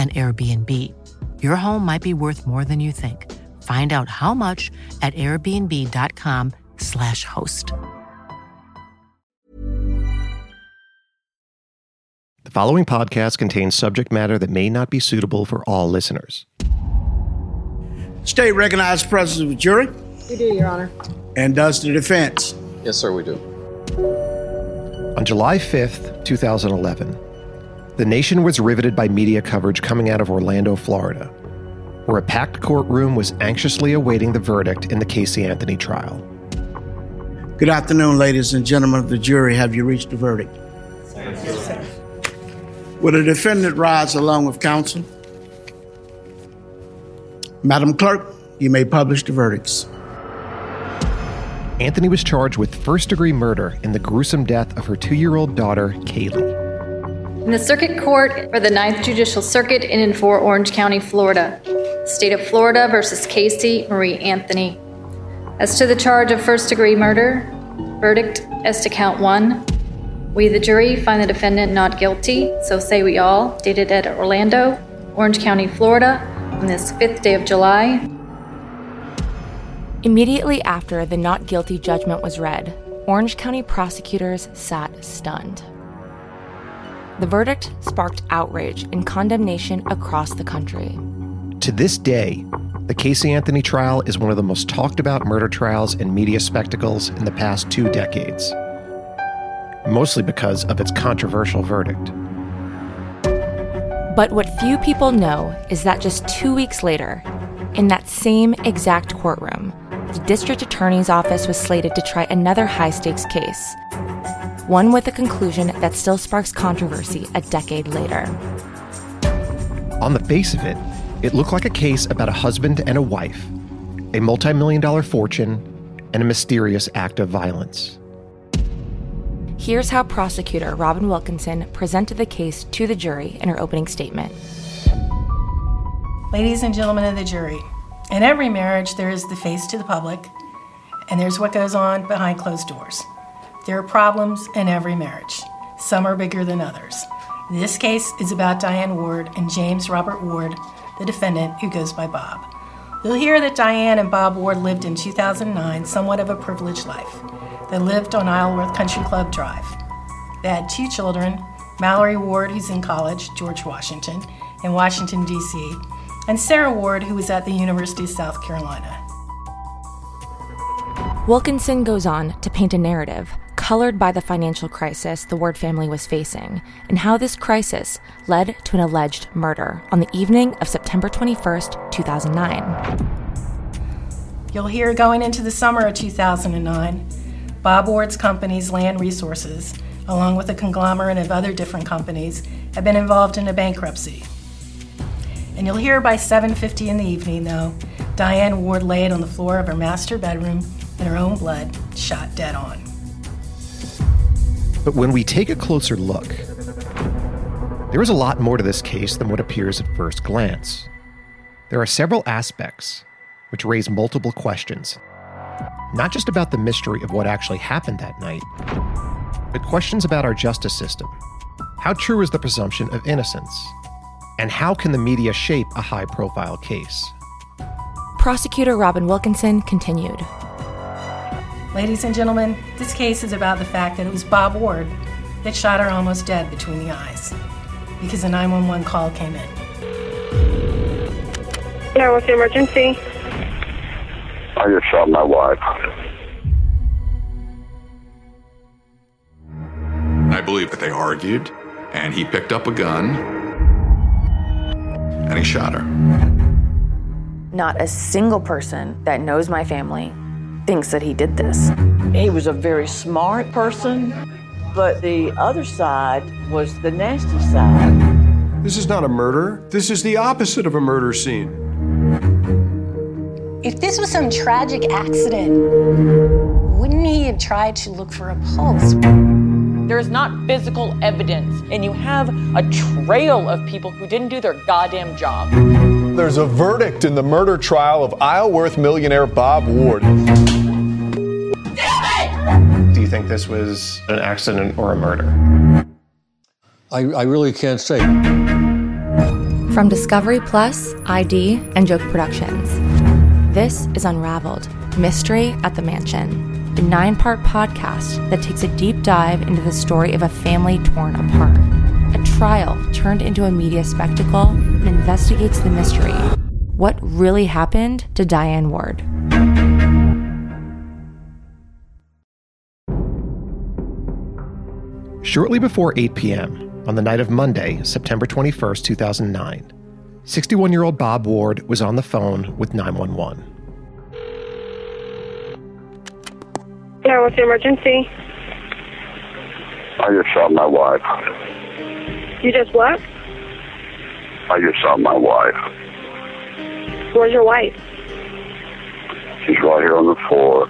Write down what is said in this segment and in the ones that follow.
an Airbnb. Your home might be worth more than you think. Find out how much at airbnb.com/slash host. The following podcast contains subject matter that may not be suitable for all listeners. State recognized presence of the jury. We do, Your Honor. And does the defense. Yes, sir, we do. On July 5th, 2011, the nation was riveted by media coverage coming out of Orlando, Florida, where a packed courtroom was anxiously awaiting the verdict in the Casey Anthony trial. Good afternoon, ladies and gentlemen of the jury. Have you reached a verdict? Will the defendant rise along with counsel? Madam Clerk, you may publish the verdicts. Anthony was charged with first degree murder in the gruesome death of her two year old daughter, Kaylee. In the Circuit Court for the Ninth Judicial Circuit in and for Orange County, Florida. State of Florida versus Casey Marie Anthony. As to the charge of first degree murder, verdict as to count one. We, the jury, find the defendant not guilty, so say we all, dated at Orlando, Orange County, Florida, on this fifth day of July. Immediately after the not guilty judgment was read, Orange County prosecutors sat stunned. The verdict sparked outrage and condemnation across the country. To this day, the Casey Anthony trial is one of the most talked about murder trials and media spectacles in the past two decades, mostly because of its controversial verdict. But what few people know is that just two weeks later, in that same exact courtroom, the district attorney's office was slated to try another high stakes case one with a conclusion that still sparks controversy a decade later. On the face of it, it looked like a case about a husband and a wife, a multi million dollar fortune, and a mysterious act of violence. Here's how prosecutor Robin Wilkinson presented the case to the jury in her opening statement. Ladies and gentlemen of the jury, in every marriage, there is the face to the public, and there's what goes on behind closed doors. There are problems in every marriage. Some are bigger than others. This case is about Diane Ward and James Robert Ward, the defendant who goes by Bob. You'll hear that Diane and Bob Ward lived in 2009 somewhat of a privileged life. They lived on Isleworth Country Club Drive. They had two children Mallory Ward, who's in college, George Washington, in Washington, D.C., and Sarah Ward, who was at the University of South Carolina. Wilkinson goes on to paint a narrative colored by the financial crisis the Ward family was facing, and how this crisis led to an alleged murder on the evening of September 21st, 2009. You'll hear going into the summer of 2009, Bob Ward's company's land resources, along with a conglomerate of other different companies, have been involved in a bankruptcy. And you'll hear by 7:50 in the evening, though, Diane Ward laid on the floor of her master bedroom in her own blood, shot dead on. But when we take a closer look, There is a lot more to this case than what appears at first glance. There are several aspects which raise multiple questions, not just about the mystery of what actually happened that night, but questions about our justice system. How true is the presumption of innocence? And how can the media shape a high profile case? Prosecutor Robin Wilkinson continued. Ladies and gentlemen, this case is about the fact that it was Bob Ward that shot her almost dead between the eyes because a 911 call came in. Yeah, what's the emergency? I just shot my wife. I believe that they argued, and he picked up a gun and he shot her. Not a single person that knows my family thinks that he did this. He was a very smart person, but the other side was the nasty side. This is not a murder. This is the opposite of a murder scene. If this was some tragic accident, wouldn't he have tried to look for a pulse? There's not physical evidence, and you have a trail of people who didn't do their goddamn job. There's a verdict in the murder trial of Isleworth millionaire Bob Ward. Do you think this was an accident or a murder? I, I really can't say. From Discovery Plus, ID, and Joke Productions, this is Unraveled Mystery at the Mansion, a nine part podcast that takes a deep dive into the story of a family torn apart. A trial turned into a media spectacle and investigates the mystery. What really happened to Diane Ward? Shortly before 8 p.m., on the night of Monday, September 21st, 2009, 61 year old Bob Ward was on the phone with 911. Yeah, what's the emergency? I just shot my wife. You just what? I just saw my wife. Where's your wife? She's right here on the floor.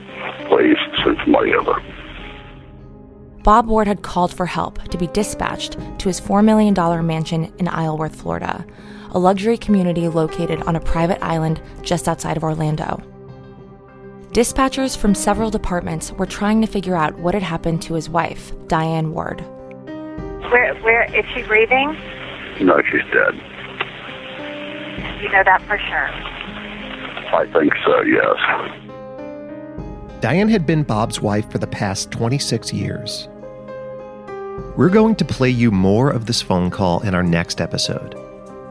Please send somebody over. Bob Ward had called for help to be dispatched to his $4 million mansion in Isleworth, Florida, a luxury community located on a private island just outside of Orlando. Dispatchers from several departments were trying to figure out what had happened to his wife, Diane Ward. Where, where is she breathing? No, she's dead. You know that for sure. I think so, yes. Diane had been Bob's wife for the past 26 years. We're going to play you more of this phone call in our next episode,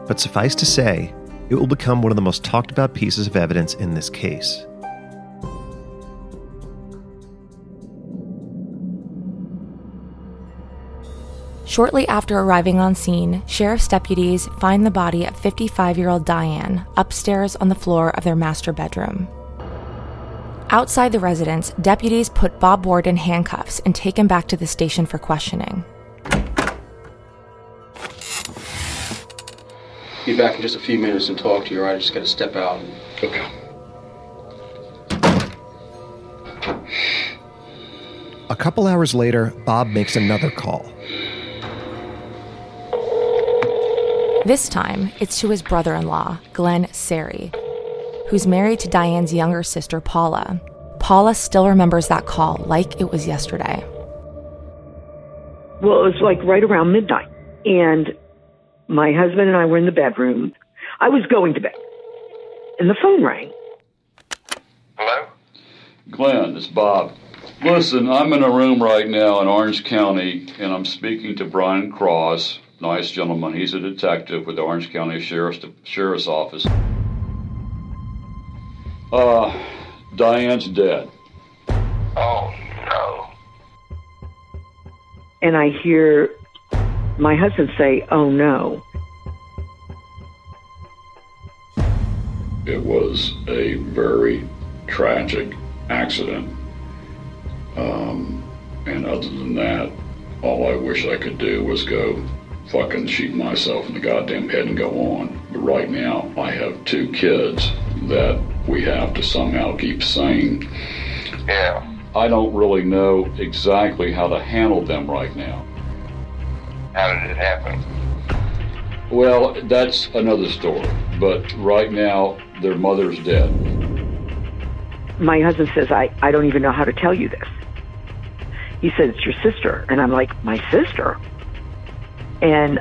but suffice to say, it will become one of the most talked about pieces of evidence in this case. Shortly after arriving on scene, sheriff's deputies find the body of 55 year old Diane upstairs on the floor of their master bedroom. Outside the residence, deputies put Bob Ward in handcuffs and take him back to the station for questioning. Be back in just a few minutes and talk to you, all right? I just gotta step out. And... Okay. A couple hours later, Bob makes another call. This time, it's to his brother in law, Glenn Sari, who's married to Diane's younger sister, Paula. Paula still remembers that call like it was yesterday. Well, it was like right around midnight. And my husband and I were in the bedroom. I was going to bed. And the phone rang. Hello? Glenn, it's Bob. Listen, I'm in a room right now in Orange County, and I'm speaking to Brian Cross. Nice gentleman. He's a detective with the Orange County Sheriff's, Sheriff's Office. Uh, Diane's dead. Oh, no. And I hear my husband say, oh no. It was a very tragic accident. Um, and other than that, all I wish I could do was go fucking shoot myself in the goddamn head and go on. But right now, I have two kids that we have to somehow keep sane. Yeah. I don't really know exactly how to handle them right now. How did it happen? Well, that's another story. But right now, their mother's dead. My husband says, I, I don't even know how to tell you this. He said, It's your sister. And I'm like, My sister? And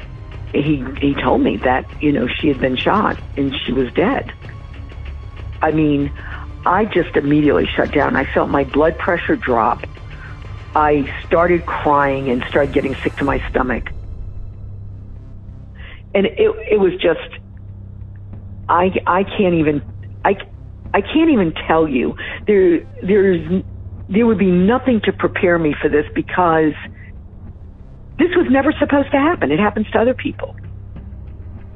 he he told me that, you know, she had been shot and she was dead. I mean, I just immediately shut down. I felt my blood pressure drop. I started crying and started getting sick to my stomach. And it it was just I I can't even I I can't even tell you. There there's there would be nothing to prepare me for this because this was never supposed to happen. It happens to other people.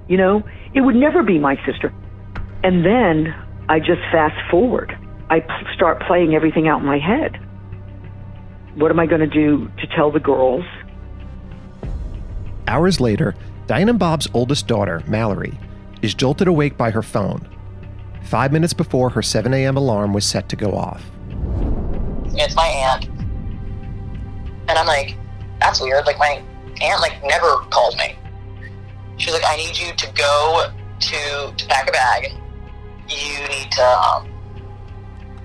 You know, it would never be my sister. And then I just fast forward. I p- start playing everything out in my head. What am I going to do to tell the girls? Hours later, Diane and Bob's oldest daughter, Mallory, is jolted awake by her phone. Five minutes before her 7 a.m. alarm was set to go off. It's my aunt. And I'm like, that's weird. Like, my aunt, like, never called me. She's like, I need you to go to, to pack a bag. You need to, um,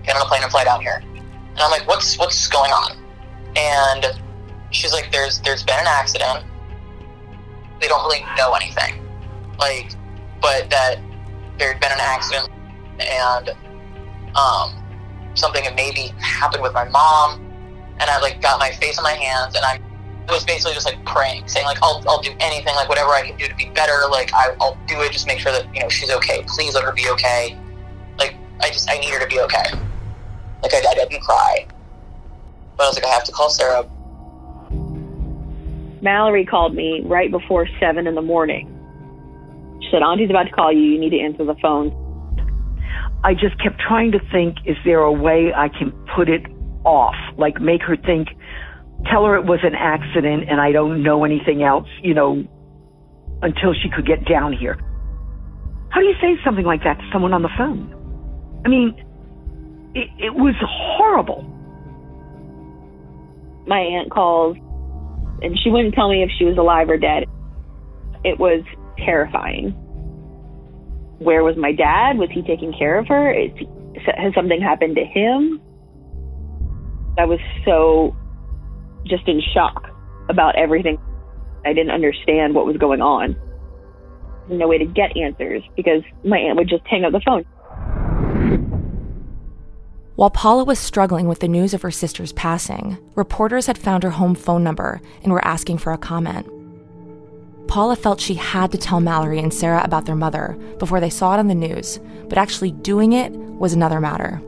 get on a plane and fly down here. And I'm like, what's, what's going on? And she's like, there's, there's been an accident. They don't really know anything. Like, but that there'd been an accident and, um, something had maybe happened with my mom, and I like got my face in my hands, and I was basically just like praying, saying like I'll I'll do anything, like whatever I can do to be better, like I, I'll do it, just make sure that you know she's okay. Please let her be okay. Like I just I need her to be okay. Like I, I didn't cry, but I was like I have to call Sarah. Mallory called me right before seven in the morning. She said, "Auntie's about to call you. You need to answer the phone." I just kept trying to think, is there a way I can put it off? Like make her think, tell her it was an accident and I don't know anything else, you know, until she could get down here. How do you say something like that to someone on the phone? I mean, it, it was horrible. My aunt calls, and she wouldn't tell me if she was alive or dead. It was terrifying where was my dad? Was he taking care of her? Is, has something happened to him? I was so just in shock about everything. I didn't understand what was going on. No way to get answers because my aunt would just hang up the phone. While Paula was struggling with the news of her sister's passing, reporters had found her home phone number and were asking for a comment. Paula felt she had to tell Mallory and Sarah about their mother before they saw it on the news, but actually doing it was another matter.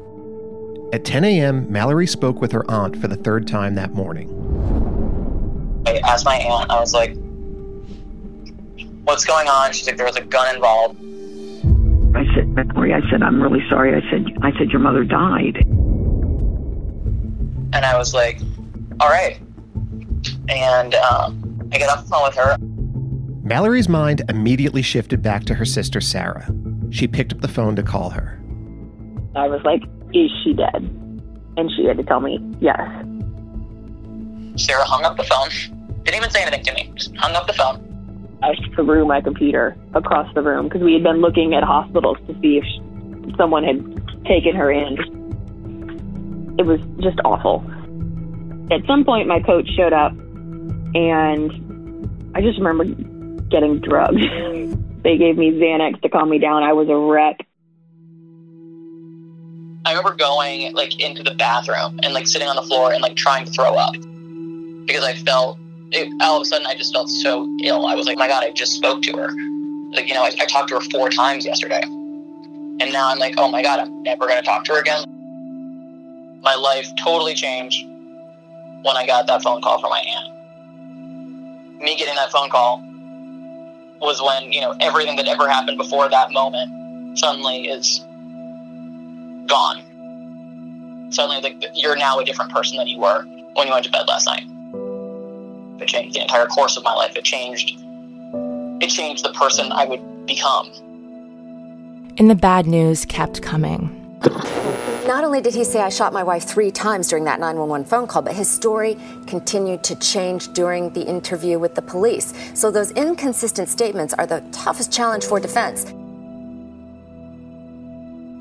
At 10 a.m., Mallory spoke with her aunt for the third time that morning. I asked my aunt, I was like, what's going on? She's like, there was a gun involved. I said, Mallory, I said, I'm really sorry. I said, I said, your mother died. And I was like, all right. And um, I get off the phone with her. Mallory's mind immediately shifted back to her sister Sarah. She picked up the phone to call her. I was like, Is she dead? And she had to tell me, Yes. Sarah hung up the phone. Didn't even say anything to me. Just hung up the phone. I threw my computer across the room because we had been looking at hospitals to see if she, someone had taken her in. It was just awful. At some point, my coach showed up, and I just remember getting drugged. they gave me Xanax to calm me down. I was a wreck. I remember going like into the bathroom and like sitting on the floor and like trying to throw up because I felt it, all of a sudden I just felt so ill. I was like, my God, I just spoke to her. Like, you know, I, I talked to her four times yesterday. And now I'm like, oh my God, I'm never going to talk to her again. My life totally changed when I got that phone call from my aunt. Me getting that phone call was when, you know, everything that ever happened before that moment suddenly is gone. Suddenly, like, you're now a different person than you were when you went to bed last night. It changed the entire course of my life. It changed. It changed the person I would become. And the bad news kept coming. Not only did he say I shot my wife three times during that 911 phone call, but his story continued to change during the interview with the police. So those inconsistent statements are the toughest challenge for defense.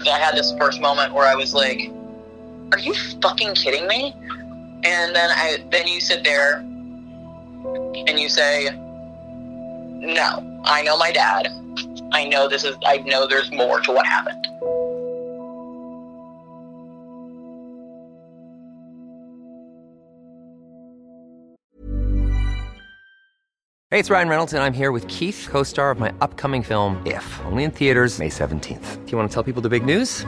I had this first moment where I was like, "Are you fucking kidding me?" And then I then you sit there and you say, "No, I know my dad. I know this is. I know there's more to what happened." Hey, it's Ryan Reynolds, and I'm here with Keith, co star of my upcoming film, If, only in theaters, May 17th. Do you want to tell people the big news?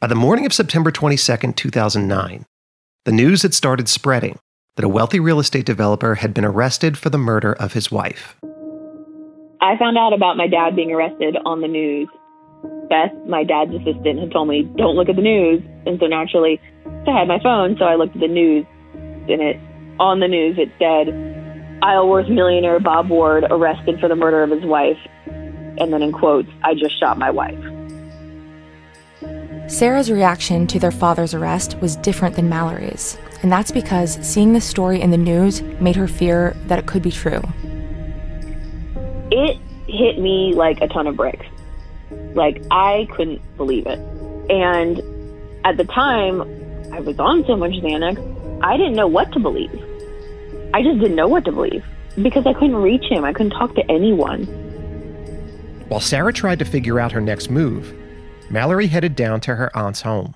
By the morning of September 22, 2009, the news had started spreading that a wealthy real estate developer had been arrested for the murder of his wife. I found out about my dad being arrested on the news. Beth, my dad's assistant, had told me, don't look at the news. And so naturally, I had my phone, so I looked at the news. And it, on the news, it said, Isleworth millionaire Bob Ward arrested for the murder of his wife. And then in quotes, I just shot my wife. Sarah's reaction to their father's arrest was different than Mallory's, and that's because seeing the story in the news made her fear that it could be true. It hit me like a ton of bricks. Like, I couldn't believe it. And at the time, I was on so much Xanax, I didn't know what to believe. I just didn't know what to believe because I couldn't reach him. I couldn't talk to anyone. While Sarah tried to figure out her next move, Mallory headed down to her aunt's home.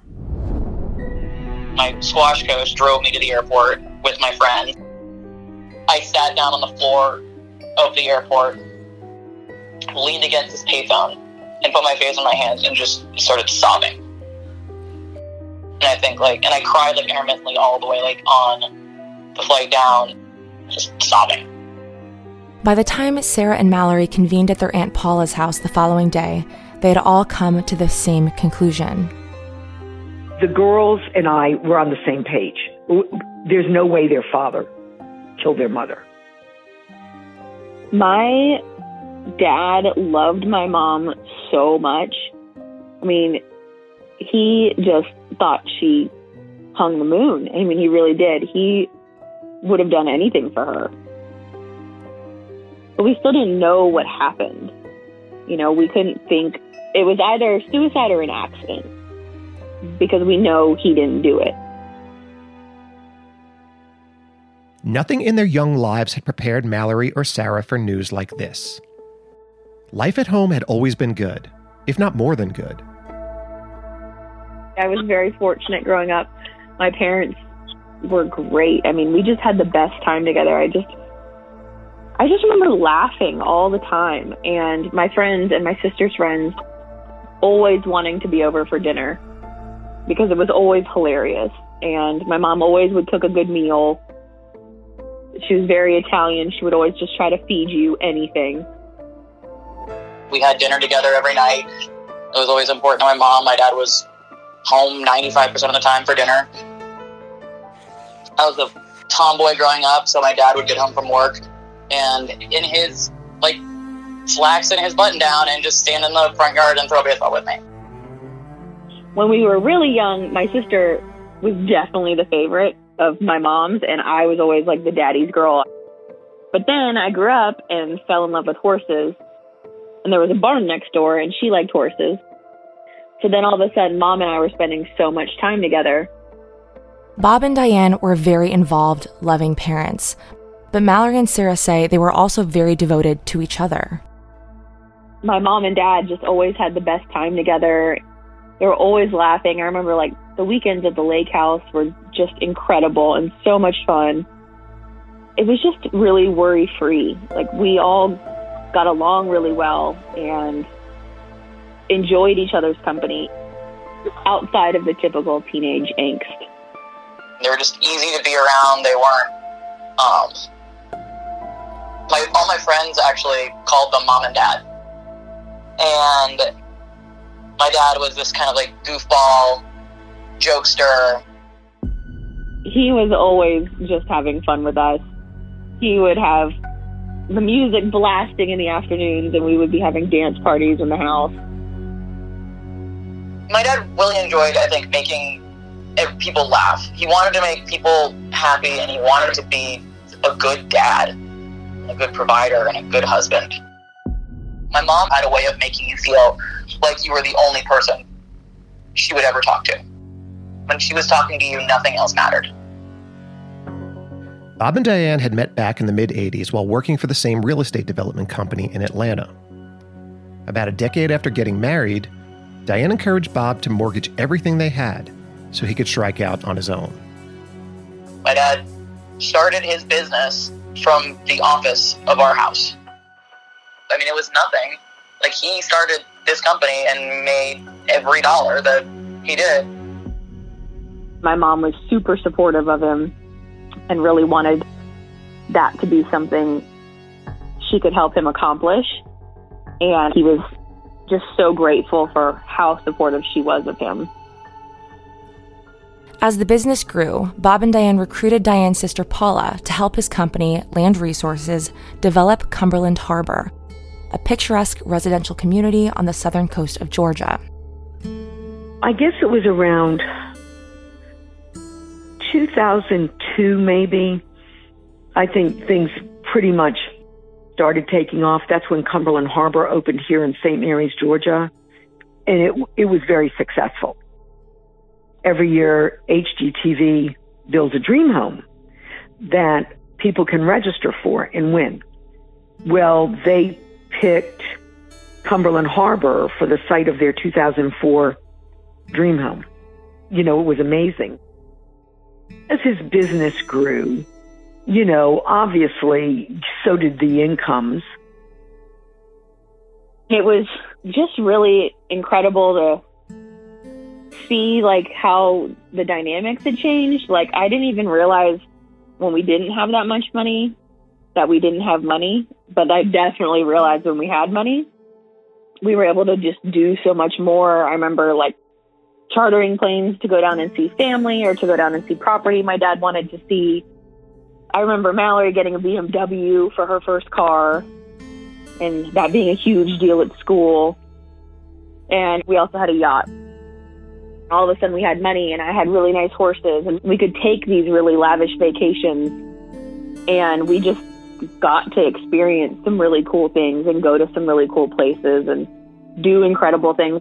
My squash coach drove me to the airport with my friend. I sat down on the floor of the airport, leaned against his payphone, and put my face in my hands and just started sobbing. And I think like, and I cried like intermittently all the way like on the flight down, just sobbing. By the time Sarah and Mallory convened at their Aunt Paula's house the following day, they had all come to the same conclusion. The girls and I were on the same page. There's no way their father killed their mother. My dad loved my mom so much. I mean, he just thought she hung the moon. I mean, he really did. He would have done anything for her. But we still didn't know what happened. You know, we couldn't think it was either suicide or an accident because we know he didn't do it. Nothing in their young lives had prepared Mallory or Sarah for news like this. Life at home had always been good, if not more than good. I was very fortunate growing up. My parents were great. I mean, we just had the best time together. I just I just remember laughing all the time and my friends and my sister's friends always wanting to be over for dinner because it was always hilarious and my mom always would cook a good meal. She was very Italian. She would always just try to feed you anything. We had dinner together every night. It was always important to my mom. My dad was home 95% of the time for dinner. I was a tomboy growing up, so my dad would get home from work and in his like slacks and his button down and just stand in the front yard and throw a baseball with me. When we were really young, my sister was definitely the favorite of my mom's, and I was always like the daddy's girl. But then I grew up and fell in love with horses, and there was a barn next door, and she liked horses. So then all of a sudden, mom and I were spending so much time together. Bob and Diane were very involved, loving parents, but Mallory and Sarah say they were also very devoted to each other. My mom and dad just always had the best time together. They were always laughing. I remember like the weekends at the lake house were just incredible and so much fun. It was just really worry free. Like we all got along really well and enjoyed each other's company outside of the typical teenage angst. They were just easy to be around. They weren't. Um, my all my friends actually called them mom and dad, and my dad was this kind of like goofball, jokester. He was always just having fun with us. He would have the music blasting in the afternoons, and we would be having dance parties in the house. My dad really enjoyed, I think, making people laugh. He wanted to make people happy, and he wanted to be a good dad, a good provider, and a good husband. My mom had a way of making you feel like you were the only person she would ever talk to. When she was talking to you, nothing else mattered. Bob and Diane had met back in the mid 80s while working for the same real estate development company in Atlanta. About a decade after getting married, Diane encouraged Bob to mortgage everything they had so he could strike out on his own. My dad started his business from the office of our house. I mean, it was nothing. Like, he started this company and made every dollar that he did. My mom was super supportive of him and really wanted that to be something she could help him accomplish. And he was just so grateful for how supportive she was of him. As the business grew, Bob and Diane recruited Diane's sister Paula to help his company, Land Resources, develop Cumberland Harbor, a picturesque residential community on the southern coast of Georgia. I guess it was around 2002, maybe. I think things pretty much started taking off. That's when Cumberland Harbor opened here in St. Mary's, Georgia, and it it was very successful. Every year, HGTV builds a dream home that people can register for and win. Well, they picked Cumberland Harbor for the site of their 2004 dream home. You know, it was amazing. As his business grew, you know, obviously, so did the incomes. It was just really incredible to see like how the dynamics had changed. Like I didn't even realize when we didn't have that much money that we didn't have money, but I definitely realized when we had money, we were able to just do so much more. I remember like chartering planes to go down and see family or to go down and see property my dad wanted to see. I remember Mallory getting a BMW for her first car and that being a huge deal at school. And we also had a yacht. All of a sudden we had money and I had really nice horses and we could take these really lavish vacations and we just got to experience some really cool things and go to some really cool places and do incredible things.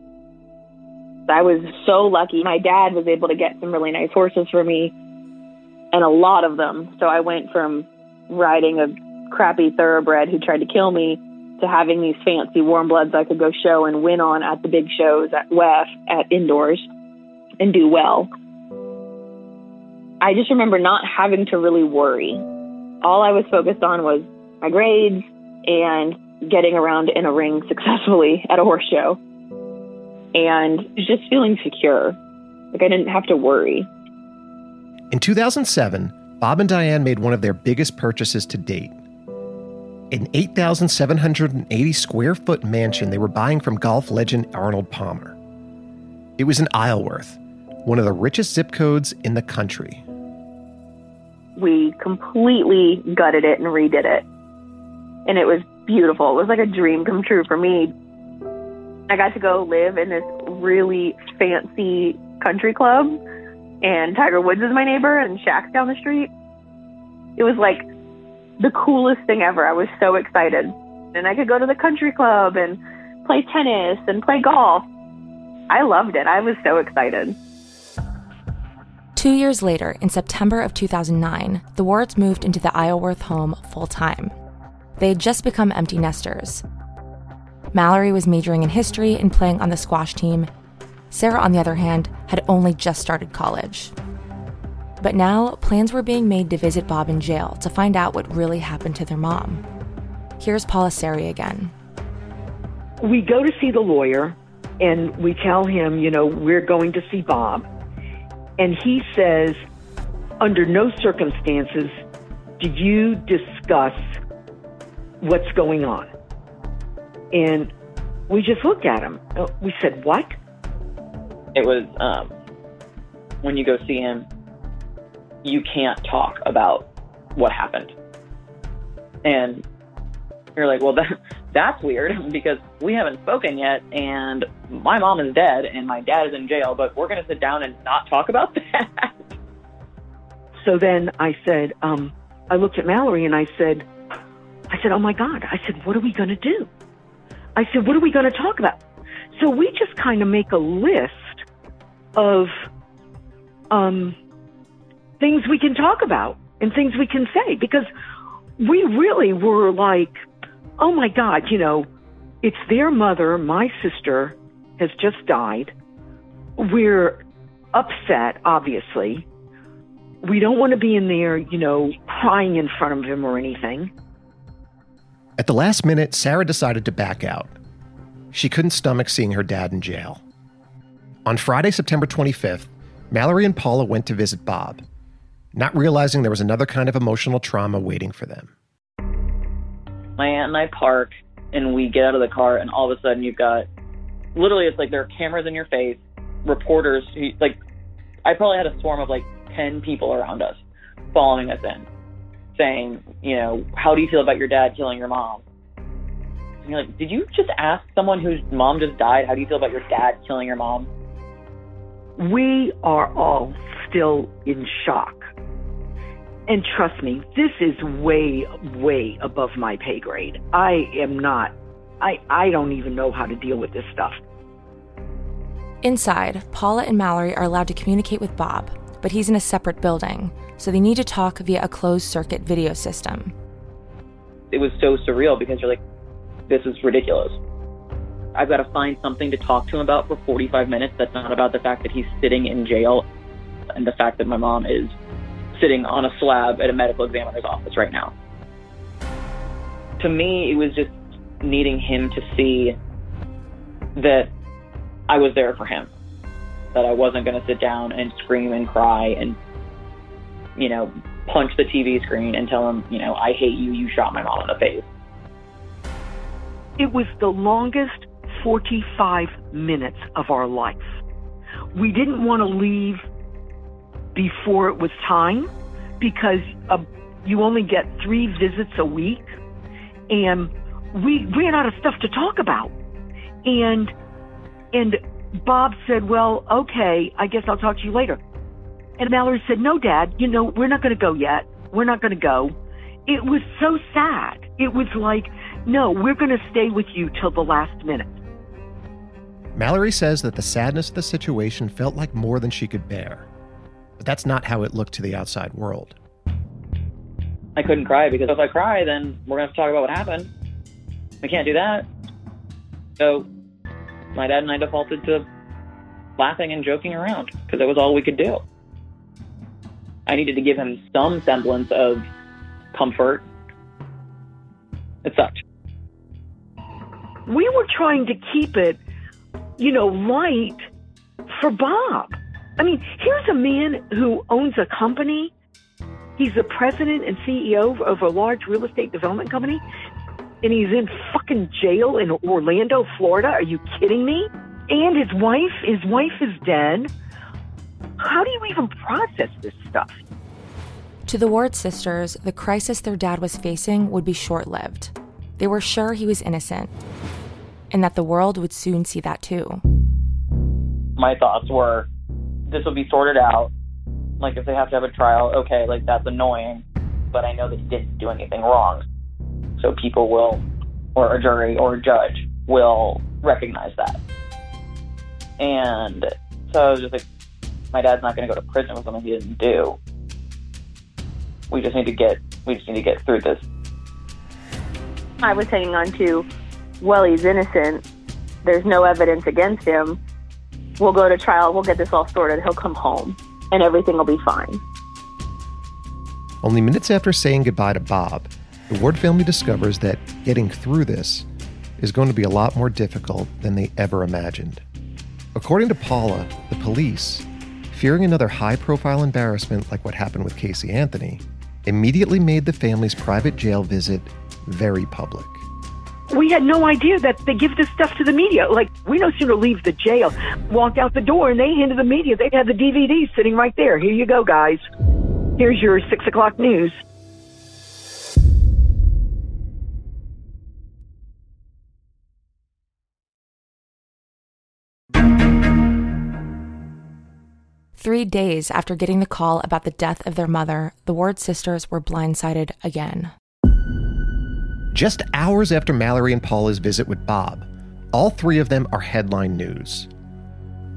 I was so lucky. My dad was able to get some really nice horses for me. and a lot of them. So I went from riding a crappy thoroughbred who tried to kill me to having these fancy warm bloods I could go show and win on at the big shows at WEF at indoors and do well. I just remember not having to really worry. All I was focused on was my grades and getting around in a ring successfully at a horse show and just feeling secure. Like I didn't have to worry. In 2007, Bob and Diane made one of their biggest purchases to date. An 8,780 square foot mansion they were buying from golf legend Arnold Palmer. It was in Isleworth, one of the richest zip codes in the country. We completely gutted it and redid it. And it was beautiful. It was like a dream come true for me. I got to go live in this really fancy country club, and Tiger Woods is my neighbor, and Shaq's down the street. It was like the coolest thing ever. I was so excited. And I could go to the country club and play tennis and play golf. I loved it. I was so excited. Two years later, in September of 2009, the Wards moved into the Isleworth home full time. They had just become empty nesters. Mallory was majoring in history and playing on the squash team. Sarah, on the other hand, had only just started college. But now, plans were being made to visit Bob in jail to find out what really happened to their mom. Here's Paula Sari again. We go to see the lawyer and we tell him, you know, we're going to see Bob. And he says, under no circumstances do you discuss what's going on. And we just looked at him. Uh, We said, What? It was um, when you go see him, you can't talk about what happened. And you're like, well, that, that's weird because we haven't spoken yet, and my mom is dead, and my dad is in jail, but we're going to sit down and not talk about that. So then I said, um, I looked at Mallory and I said, I said, Oh my God. I said, What are we going to do? I said, What are we going to talk about? So we just kind of make a list of um, things we can talk about and things we can say because we really were like, oh my God, you know, it's their mother, my sister, has just died. We're upset, obviously. We don't want to be in there, you know, crying in front of him or anything. At the last minute, Sarah decided to back out. She couldn't stomach seeing her dad in jail. On Friday, September 25th, Mallory and Paula went to visit Bob, not realizing there was another kind of emotional trauma waiting for them. My aunt and I park, and we get out of the car, and all of a sudden you've got literally it's like there are cameras in your face, reporters. Who, like I probably had a swarm of like ten people around us, following us in, saying, you know, how do you feel about your dad killing your mom? And you're like, did you just ask someone whose mom just died, how do you feel about your dad killing your mom? We are all still in shock. And trust me, this is way, way above my pay grade. I am not, I, I don't even know how to deal with this stuff. Inside, Paula and Mallory are allowed to communicate with Bob, but he's in a separate building, so they need to talk via a closed circuit video system. It was so surreal because you're like, this is ridiculous. I've got to find something to talk to him about for 45 minutes that's not about the fact that he's sitting in jail and the fact that my mom is sitting on a slab at a medical examiner's office right now. To me, it was just needing him to see that I was there for him, that I wasn't going to sit down and scream and cry and, you know, punch the TV screen and tell him, you know, I hate you, you shot my mom in the face. It was the longest 45 minutes of our life. We didn't want to leave before it was time because uh, you only get three visits a week and we ran out of stuff to talk about. And and Bob said, "Well, okay, I guess I'll talk to you later." And Mallory said, "No, Dad, you know, we're not going to go yet. We're not going to go." It was so sad. It was like, "No, we're going to stay with you till the last minute." Mallory says that the sadness of the situation felt like more than she could bear. But that's not how it looked to the outside world. I couldn't cry because if I cry, then we're gonna have to talk about what happened. We can't do that. So my dad and I defaulted to laughing and joking around because that was all we could do. I needed to give him some semblance of comfort. It sucked. We were trying to keep it, you know, light for Bob. I mean, here's a man who owns a company. He's the president and CEO of a large real estate development company, and he's in fucking jail in Orlando, Florida. Are you kidding me? And his wife, his wife is dead. How do you even process this stuff? To the Ward sisters, the crisis their dad was facing would be short lived. They were sure he was innocent, and that the world would soon see that too. My thoughts were this will be sorted out. Like, if they have to have a trial, okay, like, that's annoying, but I know he didn't do anything wrong. So people will, or a jury or a judge will recognize that. And so I was just like, my dad's not going to go to prison for something he didn't do. We just need to get, we just need to get through this. I was hanging on to, well, he's innocent. There's no evidence against him. We'll go to trial. We'll get this all sorted. He'll come home and everything will be fine. Only minutes after saying goodbye to Bob, the Ward family discovers that getting through this is going to be a lot more difficult than they ever imagined. According to Paula, the police, fearing another high profile embarrassment like what happened with Casey Anthony, immediately made the family's private jail visit very public. We had no idea that they give this stuff to the media. Like, we no sooner leave the jail, walk out the door, and they handed the media. They had the DVD sitting right there. Here you go, guys. Here's your six o'clock news. Three days after getting the call about the death of their mother, the Ward sisters were blindsided again. Just hours after Mallory and Paula's visit with Bob, all three of them are headline news.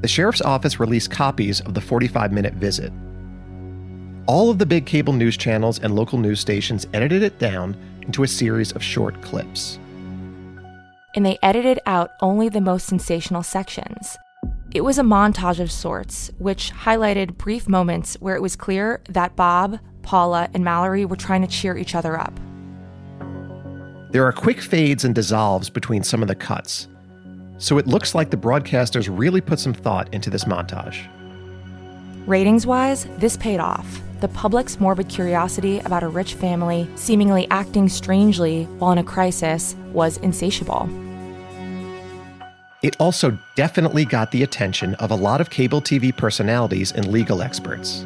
The sheriff's office released copies of the 45 minute visit. All of the big cable news channels and local news stations edited it down into a series of short clips. And they edited out only the most sensational sections. It was a montage of sorts, which highlighted brief moments where it was clear that Bob, Paula, and Mallory were trying to cheer each other up. There are quick fades and dissolves between some of the cuts, so it looks like the broadcasters really put some thought into this montage. Ratings wise, this paid off. The public's morbid curiosity about a rich family seemingly acting strangely while in a crisis was insatiable. It also definitely got the attention of a lot of cable TV personalities and legal experts.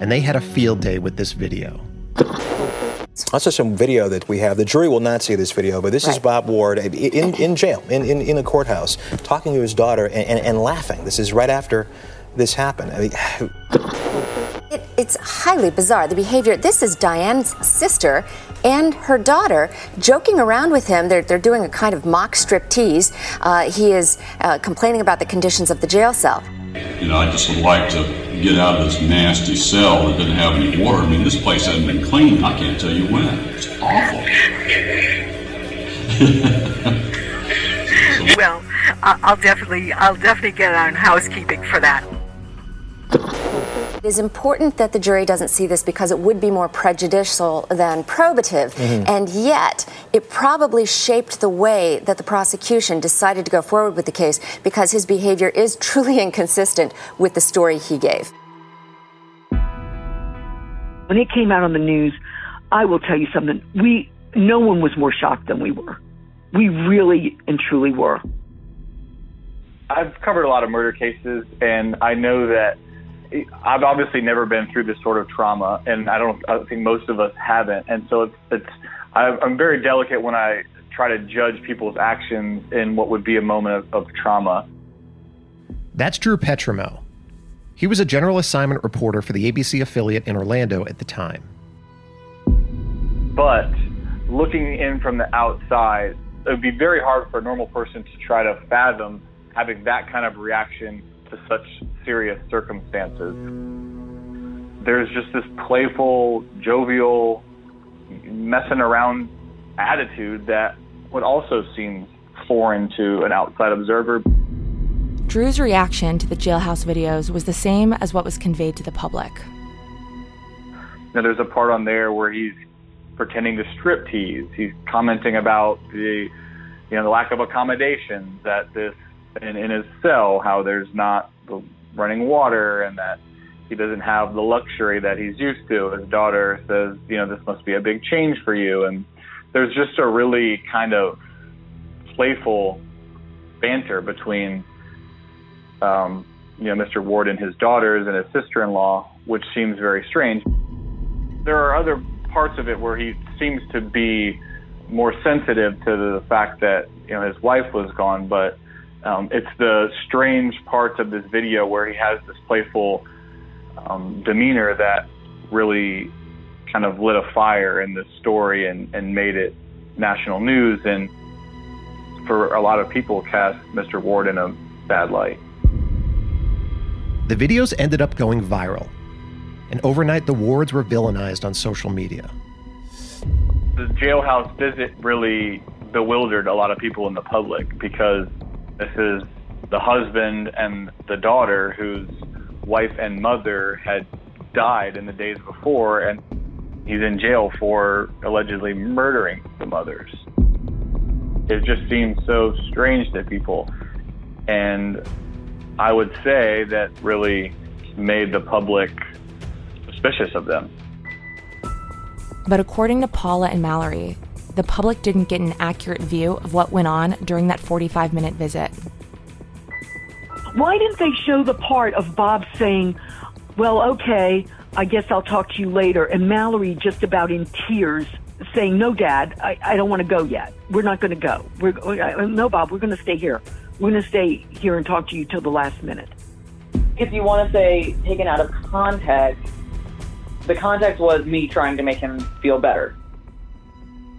And they had a field day with this video. That's just some video that we have. The jury will not see this video, but this right. is Bob Ward in, in jail, in, in, in a courthouse, talking to his daughter and, and, and laughing. This is right after this happened. I mean, it, it's highly bizarre. The behavior, this is Diane's sister and her daughter joking around with him. They're, they're doing a kind of mock strip tease. Uh, he is uh, complaining about the conditions of the jail cell. You know, I just would like to get out of this nasty cell that didn't have any water. I mean, this place hasn't been cleaned. I can't tell you when. It's awful. well, I'll definitely, I'll definitely get on housekeeping for that. It is important that the jury doesn't see this because it would be more prejudicial than probative. Mm-hmm. And yet, it probably shaped the way that the prosecution decided to go forward with the case because his behavior is truly inconsistent with the story he gave. When it came out on the news, I will tell you something. We no one was more shocked than we were. We really and truly were. I've covered a lot of murder cases, and I know that I've obviously never been through this sort of trauma, and I don't. I think most of us haven't. And so it's it's. I'm very delicate when I try to judge people's actions in what would be a moment of, of trauma. That's Drew Petrimoulx. He was a general assignment reporter for the ABC affiliate in Orlando at the time. But looking in from the outside, it would be very hard for a normal person to try to fathom having that kind of reaction to such serious circumstances. there's just this playful, jovial, messing around attitude that would also seem foreign to an outside observer. Drew's reaction to the jailhouse videos was the same as what was conveyed to the public. Now, there's a part on there where he's pretending to strip tease. He's commenting about the, you know, the lack of accommodations at this in, in his cell, how there's not the running water, and that he doesn't have the luxury that he's used to. His daughter says, you know, this must be a big change for you, and there's just a really kind of playful banter between, um, you know, Mr. Ward and his daughters and his sister-in-law, which seems very strange. There are other parts of it where he seems to be more sensitive to the fact that you know his wife was gone, but um, it's the strange parts of this video where he has this playful um, demeanor that really kind of lit a fire in this story and, and made it national news and for a lot of people cast Mr. Ward in a bad light. The videos ended up going viral, and overnight the Wards were villainized on social media. The jailhouse visit really bewildered a lot of people in the public because this is the husband and the daughter whose wife and mother had died in the days before, and he's in jail for allegedly murdering the mothers. It just seems so strange to people. And I would say that really made the public suspicious of them. But according to Paula and Mallory, the public didn't get an accurate view of what went on during that 45 minute visit. Why didn't they show the part of Bob saying, Well, okay, I guess I'll talk to you later, and Mallory just about in tears saying, No, Dad, I, I don't want to go yet. We're not going to go. We're, uh, uh, no, Bob, we're going to stay here. We're going to stay here and talk to you till the last minute. If you want to say taken out of context, the context was me trying to make him feel better.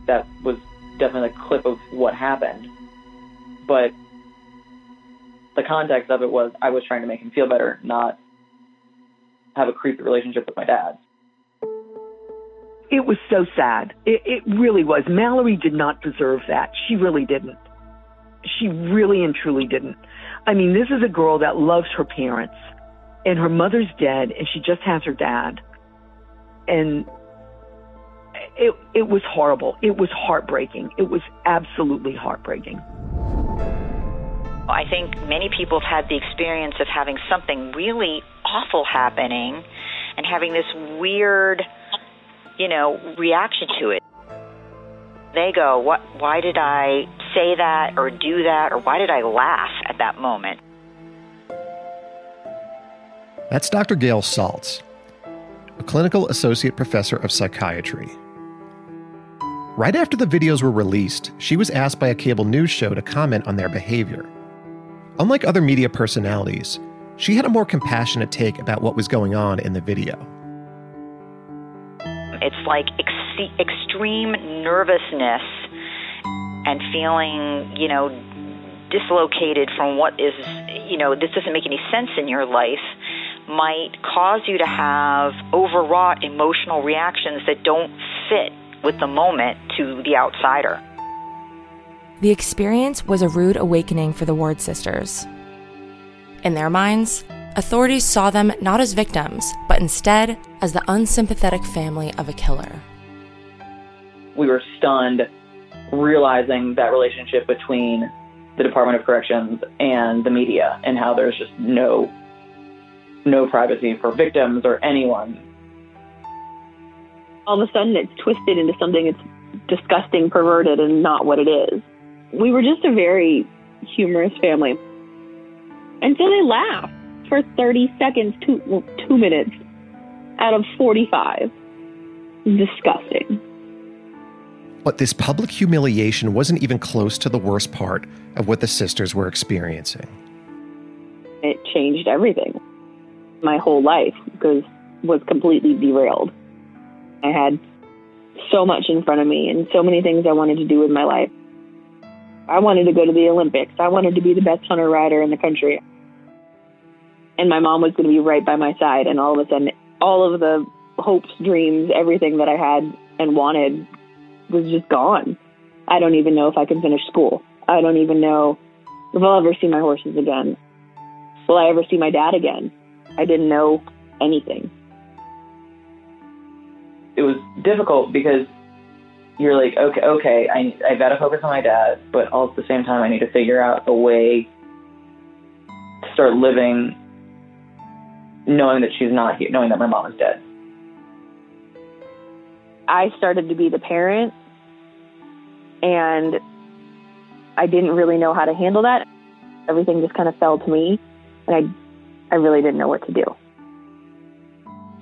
That was definitely a clip of what happened. But the context of it was I was trying to make him feel better, not have a creepy relationship with my dad. It was so sad. It, it really was. Mallory did not deserve that. She really didn't. She really and truly didn't. I mean, this is a girl that loves her parents, and her mother's dead, and she just has her dad. And it it was horrible. It was heartbreaking. It was absolutely heartbreaking. I think many people have had the experience of having something really awful happening and having this weird, you know, reaction to it. They go, "What why did I say that or do that or why did I laugh at that moment?" That's Dr. Gail Saltz, a clinical associate professor of psychiatry. Right after the videos were released, she was asked by a cable news show to comment on their behavior. Unlike other media personalities, she had a more compassionate take about what was going on in the video. It's like ex- extreme nervousness and feeling, you know, dislocated from what is, you know, this doesn't make any sense in your life might cause you to have overwrought emotional reactions that don't fit with the moment to the outsider. The experience was a rude awakening for the Ward sisters. In their minds, authorities saw them not as victims, but instead as the unsympathetic family of a killer. We were stunned realizing that relationship between the Department of Corrections and the media and how there's just no no privacy for victims or anyone. All of a sudden it's twisted into something that's disgusting, perverted, and not what it is we were just a very humorous family. And so they laughed for 30 seconds, two, well, two minutes out of 45. Disgusting. But this public humiliation wasn't even close to the worst part of what the sisters were experiencing. It changed everything. My whole life was was completely derailed. I had so much in front of me and so many things I wanted to do with my life. I wanted to go to the Olympics. I wanted to be the best hunter rider in the country. And my mom was going to be right by my side. And all of a sudden, all of the hopes, dreams, everything that I had and wanted was just gone. I don't even know if I can finish school. I don't even know if I'll ever see my horses again. Will I ever see my dad again? I didn't know anything. It was difficult because you're like, okay, okay, I I got to focus on my dad, but all at the same time, I need to figure out a way to start living, knowing that she's not here, knowing that my mom is dead. I started to be the parent, and I didn't really know how to handle that. Everything just kind of fell to me, and I, I really didn't know what to do.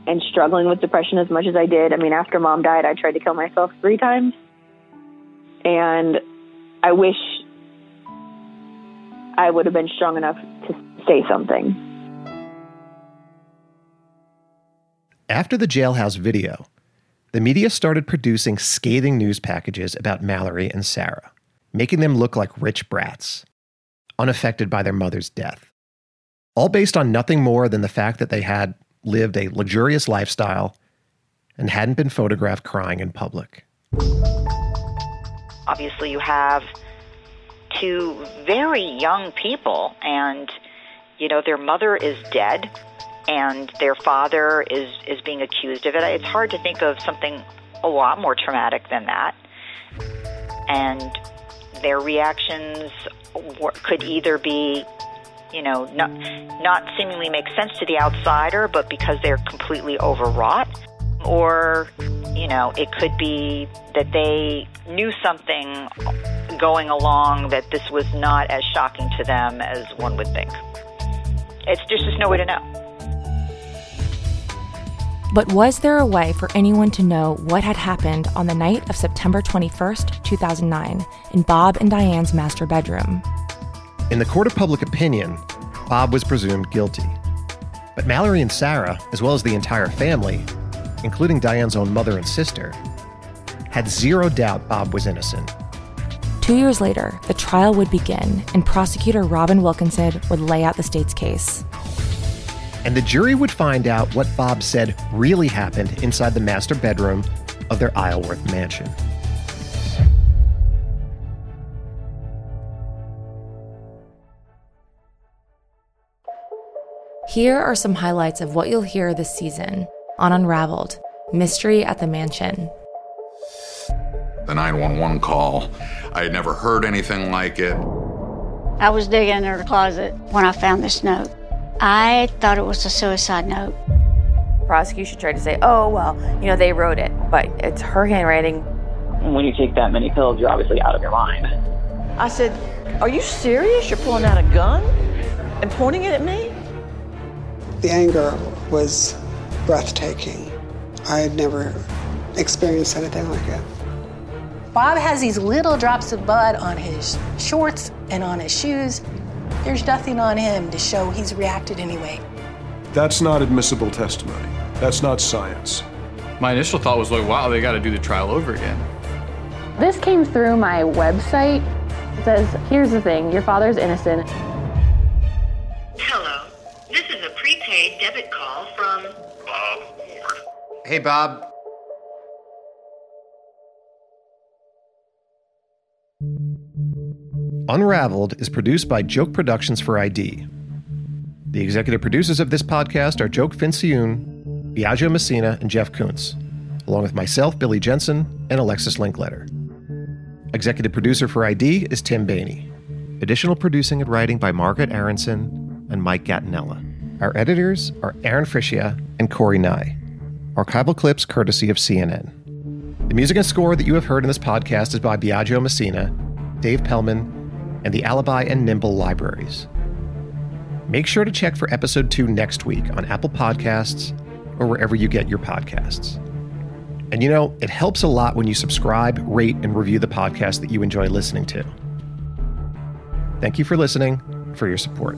And struggling with depression as much as I did. I mean, after mom died, I tried to kill myself three times, and I wish I would have been strong enough to say something. After the jailhouse video, the media started producing scathing news packages about Mallory and Sarah, making them look like rich brats, unaffected by their mother's death. All based on nothing more than the fact that they had lived a luxurious lifestyle and hadn't been photographed crying in public. Obviously, you have two very young people, and you know their mother is dead, and their father is is being accused of it. It's hard to think of something a lot more traumatic than that, and their reactions could either be you know, not, not seemingly make sense to the outsider, but because they're completely overwrought. Or, you know, it could be that they knew something going along that this was not as shocking to them as one would think. It's there's just no way to know. But was there a way for anyone to know what had happened on the night of September 21st, 2009, in Bob and Diane's master bedroom? In the court of public opinion, Bob was presumed guilty. But Mallory and Sarah, as well as the entire family, including Diane's own mother and sister, had zero doubt Bob was innocent. Two years later, the trial would begin, and prosecutor Robin Wilkinson would lay out the state's case. And the jury would find out what Bob said really happened inside the master bedroom of their Isleworth mansion. Here are some highlights of what you'll hear this season on Unraveled Mystery at the Mansion. The 911 call, I had never heard anything like it. I was digging in her closet when I found this note. I thought it was a suicide note. Prosecution tried to say, oh, well, you know, they wrote it, but it's her handwriting. When you take that many pills, you're obviously out of your mind. I said, Are you serious? You're pulling out a gun and pointing it at me? The anger was breathtaking. I had never experienced anything like it. Bob has these little drops of blood on his shorts and on his shoes. There's nothing on him to show he's reacted anyway. That's not admissible testimony. That's not science. My initial thought was like, wow, they got to do the trial over again. This came through my website. It says, here's the thing your father's innocent. Prepaid debit call from Bob Ward. Hey, Bob. Unraveled is produced by Joke Productions for ID. The executive producers of this podcast are Joke Fincioen, Biagio Messina, and Jeff Kuntz, along with myself, Billy Jensen, and Alexis Linkletter. Executive producer for ID is Tim Bainey. Additional producing and writing by Margaret Aronson and Mike Gattinella. Our editors are Aaron Frischia and Corey Nye. Archival clips courtesy of CNN. The music and score that you have heard in this podcast is by Biagio Messina, Dave Pellman, and the Alibi and Nimble libraries. Make sure to check for episode two next week on Apple Podcasts or wherever you get your podcasts. And you know, it helps a lot when you subscribe, rate, and review the podcast that you enjoy listening to. Thank you for listening, for your support.